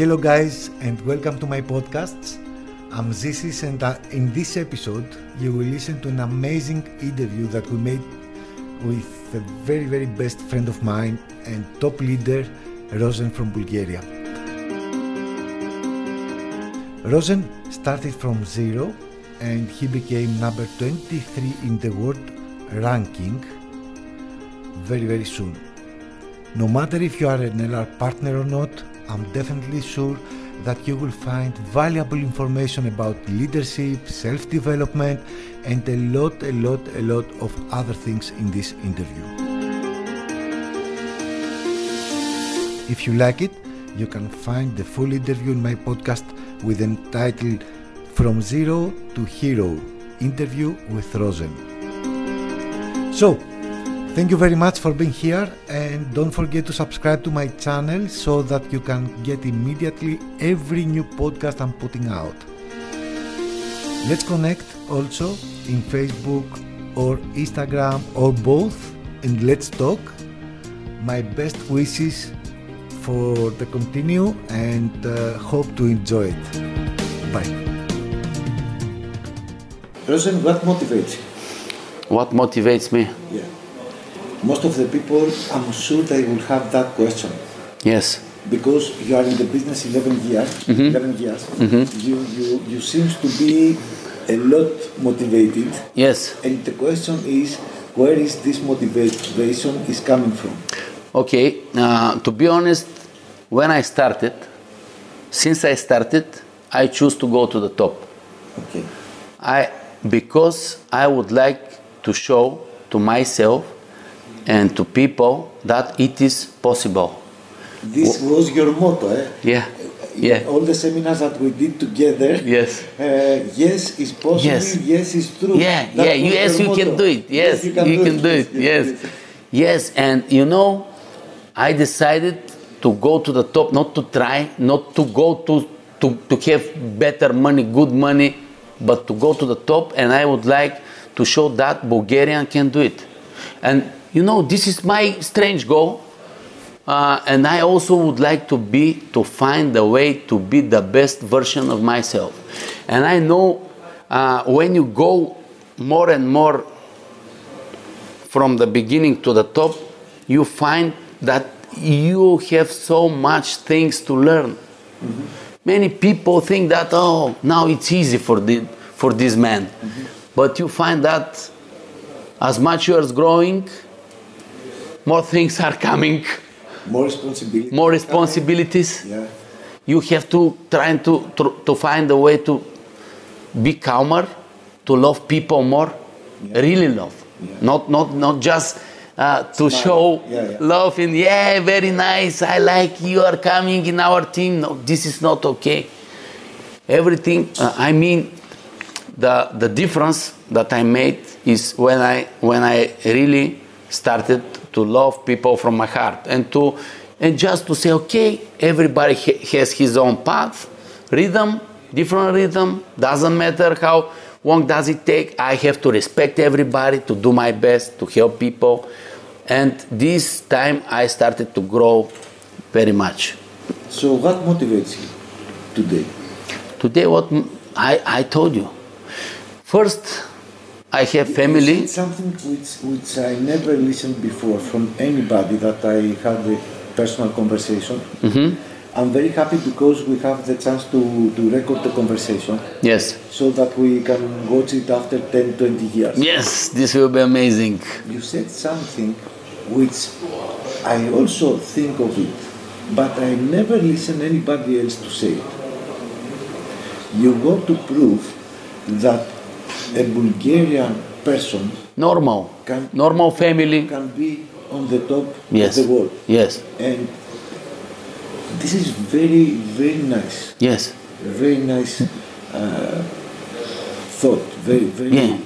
Hello, guys, and welcome to my podcasts. I'm Zisis, and uh, in this episode, you will listen to an amazing interview that we made with a very, very best friend of mine and top leader, Rosen from Bulgaria. Rosen started from zero and he became number 23 in the world ranking very, very soon. No matter if you are an LR partner or not, I'm definitely sure that you will find valuable information about leadership, self development, and a lot, a lot, a lot of other things in this interview. If you like it, you can find the full interview in my podcast with the title From Zero to Hero Interview with Rosen. So, Thank you very much for being here and don't forget to subscribe to my channel so that you can get immediately every new podcast I'm putting out. Let's connect also in Facebook or Instagram or both and let's talk. My best wishes for the continue and uh, hope to enjoy it. Bye. Rosen, what motivates you? What motivates me? Yeah most of the people, I'm sure they will have that question. Yes. Because you are in the business 11 years, Mhm. 11 years, Mhm. you, you, you seem to be a lot motivated. Yes. And the question is, where is this motivation is coming from? Okay. Uh, to be honest, when I started, since I started, I choose to go to the top. Okay. I because I would like to show to myself and to people that it is possible. This was your motto, eh? Yeah. Yeah. All the seminars that we did together. Yes. Uh, yes, it's possible. Yes. Yes, it's true. Yeah, That yeah, yes, you can do it. Yes, you can, do, it. Yes. Yes, and you know, I decided to go to the top, not to try, not to go to, to, to have better money, good money, but to go to the top. And I would like to show that Bulgarian can do it. And you know, this is my strange goal. Uh, and I also would like to be, to find a way to be the best version of myself. And I know uh, when you go more and more from the beginning to the top, you find that you have so much things to learn. Many people think that, oh, now it's easy for, the, for this man. But you find that as much you are growing, more things are coming, More responsibility. more responsibilities. Yeah. You have to try to, to, to find a way to be calmer, to love people more, really love. Yeah. Not, not, not just uh, to Smile. show Yeah, yeah. love and yeah, very nice, I like you are coming in our team. No, this is not okay. Everything, uh, I mean, the, the difference that I made is when I, when I really started to love people from my heart and to and just to say okay everybody ha- has his own path rhythm different rhythm doesn't matter how long does it take i have to respect everybody to do my best to help people. And this time i started to grow very much. So, what motivates you today? today what i, I told you. First i have You family said something which, which I never listened before from anybody that I had a personal conversation. Mhm. I'm very happy because we have the chance to, to record the conversation yes so that we can watch it after 10, 20 years. yes this will be amazing You said something which I also think of it, but I never listen anybody else to say it. You want to prove that a Bulgarian person normal can normal family can be on the top yes of the world. yes And this is very, very nice. yes Very nice uh, thought. Very, very. Yeah.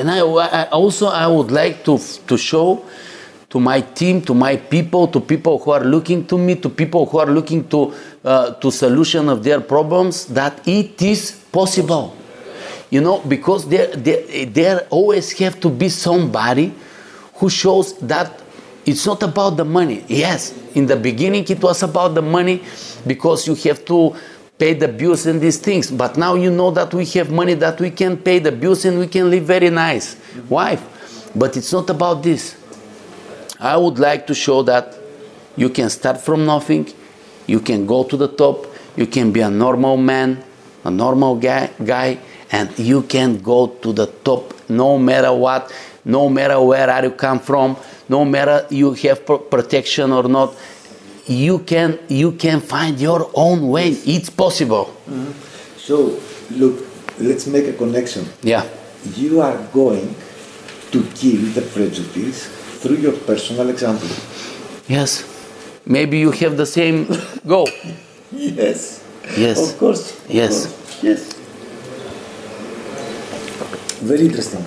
And I, I also I would like to to show to my team, to my people, to people who are looking to me, to people who are looking to uh, to solution of their problems that it is possible. You know, because there there there always have to be somebody who shows that it's not about the money. Yes, in the beginning it was about the money because you have to pay the bills and these things. But now you know that we have money that we can pay the bills and we can live very nice. Wife. But it's not about this. I would like to show that you can start from nothing, you can go to the top, you can be a normal man, a normal guy, guy and you can go to the top no matter what, no matter where are you come from, no matter you have protection or not. You can you can find your own way. It's possible. Mm-hmm. So look, let's make a connection. Yeah. You are going to kill the prejudice through your personal example. Yes. Maybe you have the same goal. yes. Yes. Of course. Yes. Course. Yes. Very interesting.